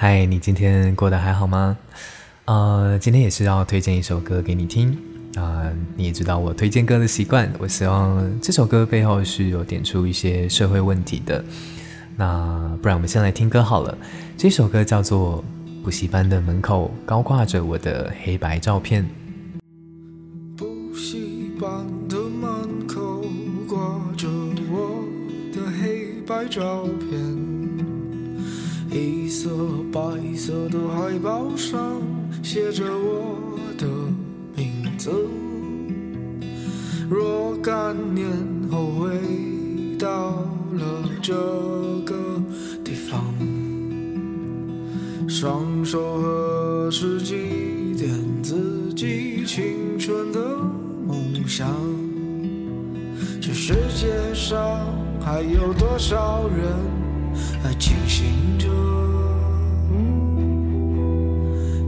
嗨，你今天过得还好吗？呃，今天也是要推荐一首歌给你听啊，你也知道我推荐歌的习惯，我希望这首歌背后是有点出一些社会问题的。那不然我们先来听歌好了。这首歌叫做《补习班的门口高挂着我的黑白照片》。补习班的门口挂着我的黑白照片，黑色白色的海报上写着我的名字。若干年后回到了这个地方，双手合十祭奠自己青春的梦想。这世界上还有多少人还清醒着？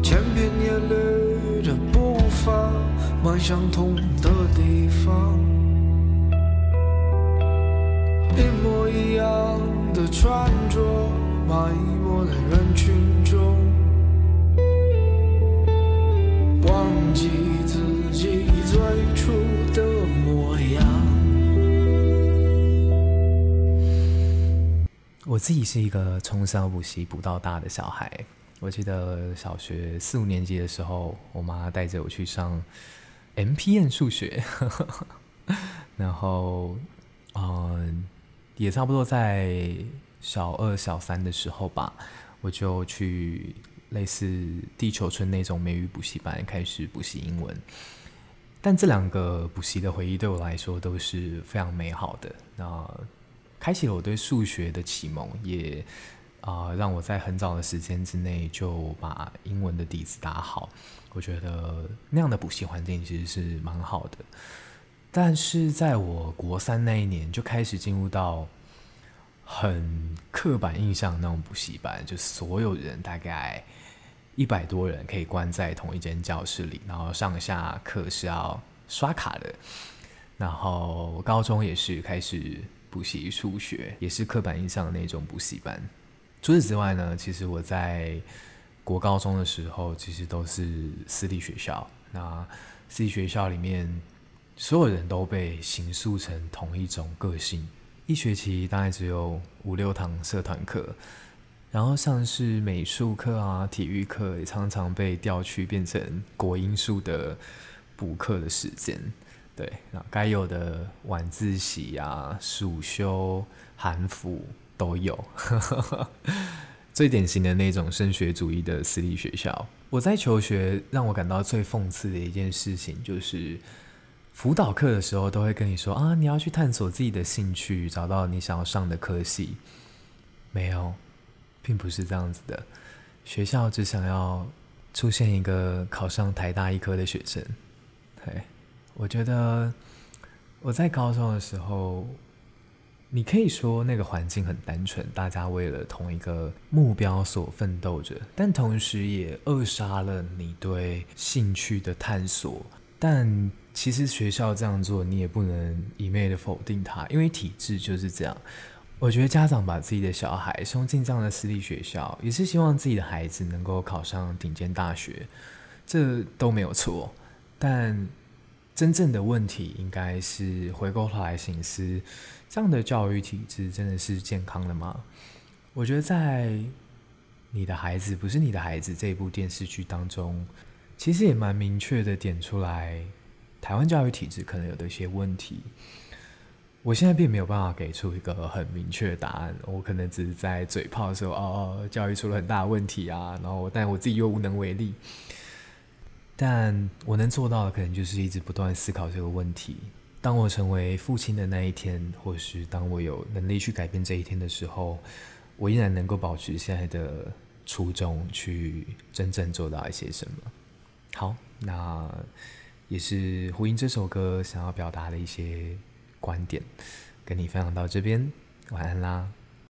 千篇一律的步伐，迈向同的地方。一模一样的穿着，埋没的人自己是一个从小补习补到大的小孩。我记得小学四五年级的时候，我妈带着我去上 MPN 数学，然后，嗯。也差不多在小二、小三的时候吧，我就去类似地球村那种美语补习班开始补习英文。但这两个补习的回忆对我来说都是非常美好的。那开启了我对数学的启蒙，也啊、呃、让我在很早的时间之内就把英文的底子打好。我觉得那样的补习环境其实是蛮好的。但是在我国三那一年，就开始进入到很刻板印象那种补习班，就所有人大概一百多人可以关在同一间教室里，然后上下课是要刷卡的。然后高中也是开始补习数学，也是刻板印象的那种补习班。除此之外呢，其实我在国高中的时候，其实都是私立学校。那私立学校里面。所有人都被形塑成同一种个性，一学期大概只有五六堂社团课，然后像是美术课啊、体育课也常常被调去变成国英数的补课的时间。对，那该有的晚自习啊、暑休、寒辅都有，最典型的那种升学主义的私立学校。我在求学，让我感到最讽刺的一件事情就是。辅导课的时候都会跟你说啊，你要去探索自己的兴趣，找到你想要上的科系。没有，并不是这样子的。学校只想要出现一个考上台大医科的学生。对，我觉得我在高中的时候，你可以说那个环境很单纯，大家为了同一个目标所奋斗着，但同时也扼杀了你对兴趣的探索。但其实学校这样做，你也不能一昧的否定它，因为体制就是这样。我觉得家长把自己的小孩送进这样的私立学校，也是希望自己的孩子能够考上顶尖大学，这都没有错。但真正的问题应该是回过头来省思，这样的教育体制真的是健康的吗？我觉得在《你的孩子不是你的孩子》这一部电视剧当中，其实也蛮明确的点出来。台湾教育体制可能有的一些问题，我现在并没有办法给出一个很明确的答案。我可能只是在嘴炮说：“哦，教育出了很大的问题啊。”然后，但我自己又无能为力。但我能做到的，可能就是一直不断思考这个问题。当我成为父亲的那一天，或是当我有能力去改变这一天的时候，我依然能够保持现在的初衷，去真正做到一些什么。好，那。也是呼应这首歌想要表达的一些观点，跟你分享到这边，晚安啦。